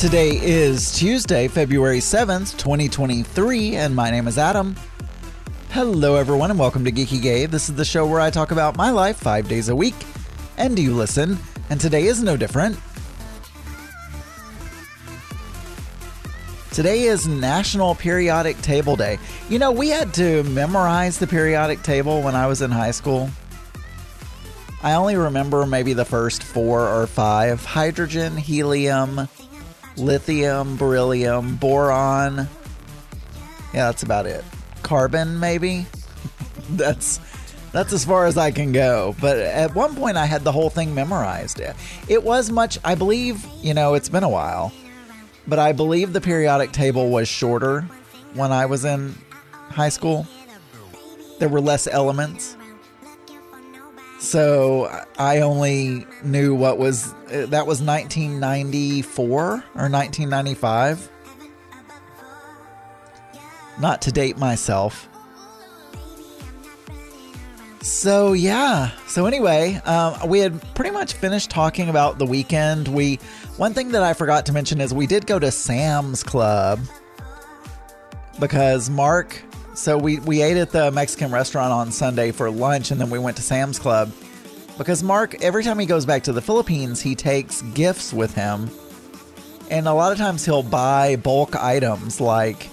Today is Tuesday, February 7th, 2023, and my name is Adam. Hello, everyone, and welcome to Geeky Gay. This is the show where I talk about my life five days a week, and you listen, and today is no different. Today is National Periodic Table Day. You know, we had to memorize the periodic table when I was in high school. I only remember maybe the first four or five hydrogen, helium, lithium, beryllium, boron. Yeah, that's about it. Carbon, maybe. that's that's as far as I can go. But at one point, I had the whole thing memorized. It was much. I believe you know it's been a while, but I believe the periodic table was shorter when I was in high school. There were less elements. So I only knew what was that was 1994 or 1995. Not to date myself. So yeah. So anyway, um, we had pretty much finished talking about the weekend. We one thing that I forgot to mention is we did go to Sam's Club because Mark so we, we ate at the Mexican restaurant on Sunday for lunch and then we went to Sam's Club because Mark, every time he goes back to the Philippines, he takes gifts with him. And a lot of times he'll buy bulk items like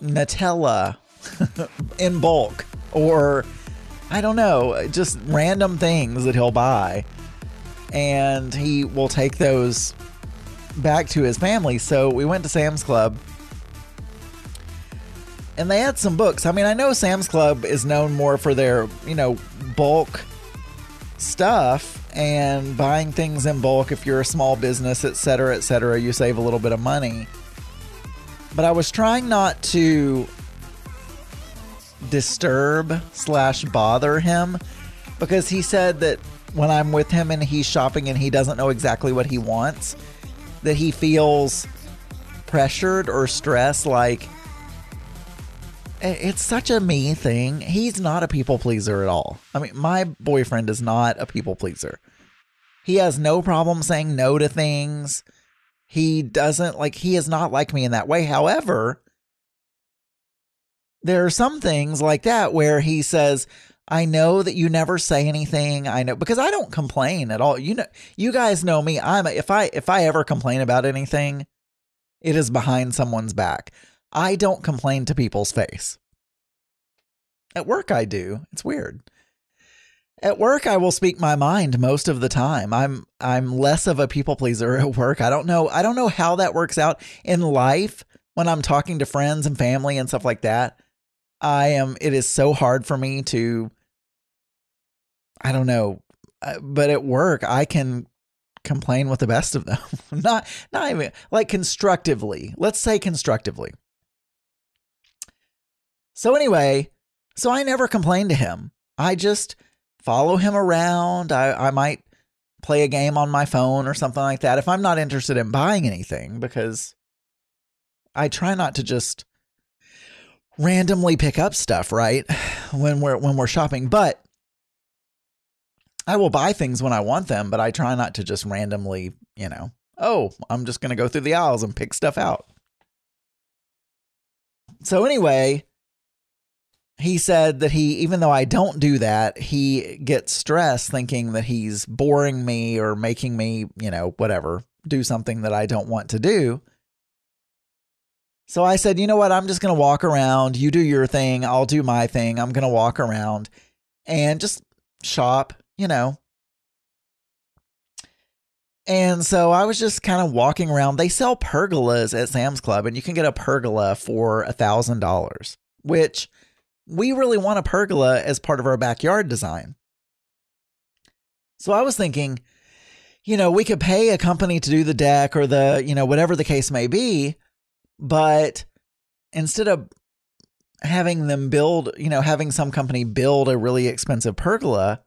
Nutella in bulk or I don't know, just random things that he'll buy. And he will take those back to his family. So we went to Sam's Club and they had some books. I mean, I know Sam's Club is known more for their, you know, bulk stuff and buying things in bulk if you're a small business, etc., etc., you save a little bit of money. But I was trying not to disturb slash bother him because he said that when I'm with him and he's shopping and he doesn't know exactly what he wants, that he feels pressured or stressed like Eh, it's such a me thing. He's not a people pleaser at all. I mean, my boyfriend is not a people pleaser. He has no problem saying no to things. He doesn't like, he is not like me in that way. However, there are some things like that where he says, I know that you never say anything. I know because I don't complain at all. You know, you guys know me. I'm if I if I ever complain about anything, it is behind someone's back. I don't complain to people's face. At work, I do. It's weird. At work, I will speak my mind most of the time. I'm I'm less of a people pleaser at work. I don't know. I don't know how that works out in life when I'm talking to friends and family and stuff like that. I am. It is so hard for me to. I don't know, uh, but at work, I can complain with the best of them. not not even like constructively. Let's say constructively. So anyway, so I never complain to him. I just follow him around. I, I might play a game on my phone or something like that if I'm not interested in buying anything because I try not to just randomly pick up stuff, right? When we're when we're shopping, but I will buy things when I want them, but I try not to just randomly, you know, oh, I'm just going to go through the aisles and pick stuff out. So anyway, he said that he, even though I don't do that, he gets stressed thinking that he's boring me or making me, you know, whatever, do something that I don't want to do. So I said, you know what? I'm just going to walk around. You do your thing. I'll do my thing. I'm going to walk around and just shop, you know. And so I was just kind of walking around. They sell pergolas at Sam's Club, and you can get a pergola for a $1,000, which we really want a pergola as part of our backyard design. So I was thinking, you know, we could pay a company to do the deck or the, you know, whatever the case may be, but instead of having them build, you know, having some company build a really expensive pergola,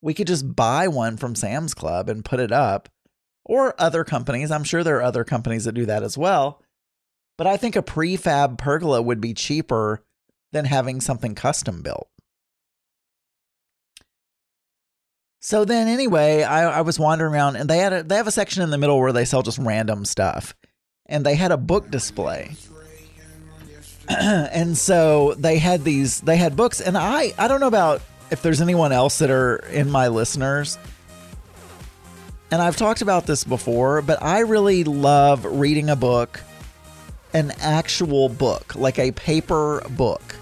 we could just buy one from Sam's Club and put it up or other companies. I'm sure there are other companies that do that as well. But I think a prefab pergola would be cheaper than having something custom built. So then, anyway, I, I was wandering around, and they had a, they have a section in the middle where they sell just random stuff, and they had a book display. and so they had these they had books and I I don't know about if there's anyone else that are in my listeners and I've talked about this before, but I really love reading a book, an actual book, like a paper book.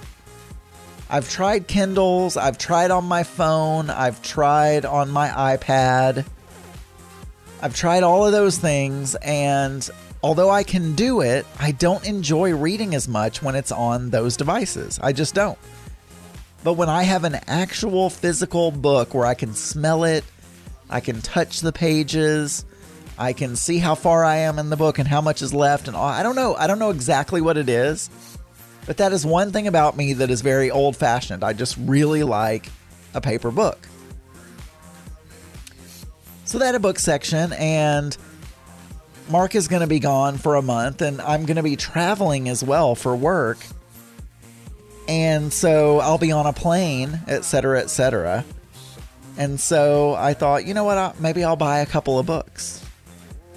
I've tried Kindles, I've tried on my phone, I've tried on my iPad. I've tried all of those things, and although I can do it, I don't enjoy reading as much when it's on those devices. I just don't. But when I have an actual physical book where I can smell it, I can touch the pages. I can see how far I am in the book and how much is left and all. I don't know. I don't know exactly what it is. But that is one thing about me that is very old fashioned. I just really like a paper book. So they had a book section and Mark is going to be gone for a month and I'm going to be traveling as well for work. And so I'll be on a plane, etc., etc. And so I thought, you know what, maybe I'll buy a couple of books.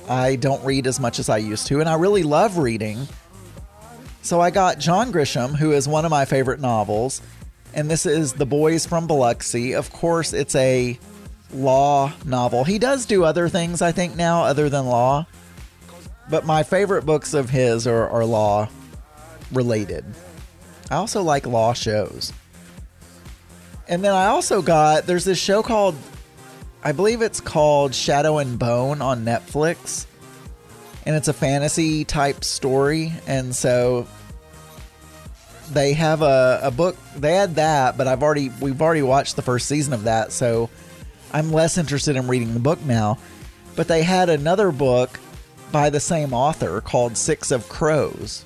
I don't read as much as I used to, and I really love reading. So I got John Grisham, who is one of my favorite novels, and this is The Boys from Biloxi. Of course, it's a law novel. He does do other things, I think, now, other than law. But my favorite books of his are, are law related. I also like law shows. And then I also got there's this show called I believe it's called Shadow and Bone on Netflix. And it's a fantasy type story. And so they have a, a book they had that, but I've already we've already watched the first season of that, so I'm less interested in reading the book now. But they had another book by the same author called Six of Crows.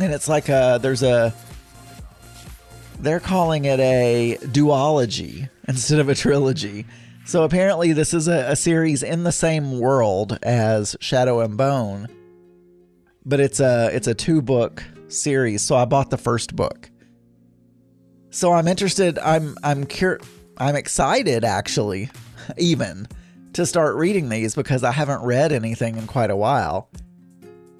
And it's like a there's a they're calling it a duology instead of a trilogy. So apparently, this is a, a, series in the same world as Shadow and Bone, but it's a it's a two book series. So I bought the first book. So I'm interested. I'm I'm cur- I'm excited actually, even to start reading these because I haven't read anything in quite a while.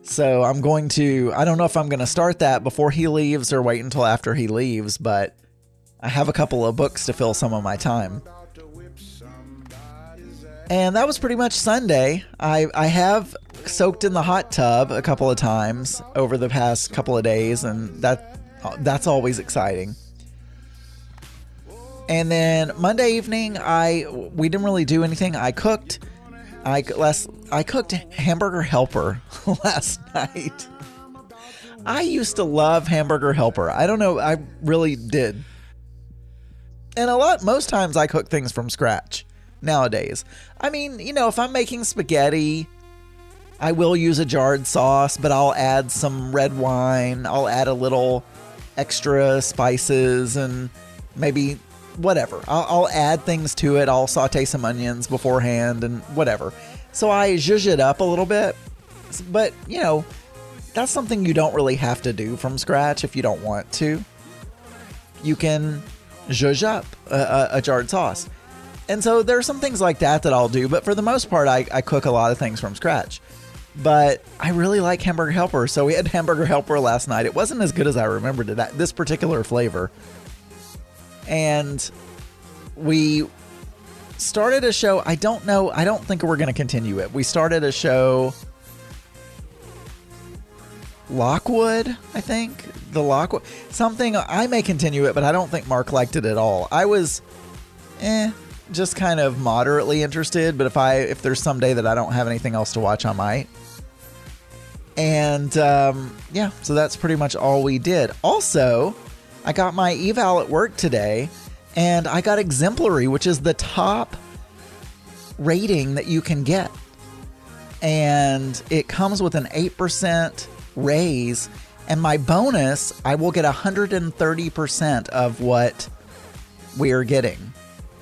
So I'm going to, I don't know if I'm going to start that before he leaves or wait until after he leaves, but I have a couple of books to fill some of my time. And that was pretty much Sunday. I, I have soaked in the hot tub a couple of times over the past couple of days, and that that's always exciting. And then Monday evening, I we didn't really do anything. I cooked I last I cooked hamburger helper last night. I used to love hamburger helper. I don't know, I really did. And a lot most times I cook things from scratch nowadays. I mean, you know, if I'm making spaghetti, I will use a jarred sauce, but I'll add some red wine, I'll add a little extra spices and maybe whatever. I'll, I'll, add things to it. I'll saute some onions beforehand and whatever. So I zhuzh it up a little bit. But, you know, that's something you don't really have to do from scratch if you don't want to. You can zhuzh up a, a, a jarred sauce. And so there are some things like that that I'll do. But for the most part, I, I cook a lot of things from scratch. But I really like hamburger helper. So we had hamburger helper last night. It wasn't as good as I remembered it, this particular flavor and we started a show. I don't know. I don't think we're going to continue it. We started a show. Lockwood, I think the Lockwood something. I may continue it, but I don't think Mark liked it at all. I was, eh, just kind of moderately interested. But if I if there's some day that I don't have anything else to watch, I might. And um, yeah, so that's pretty much all we did. Also, I got my eval at work today, and I got exemplary, which is the top rating that you can get. And it comes with an 8% raise. And my bonus, I will get 130% of what we're getting.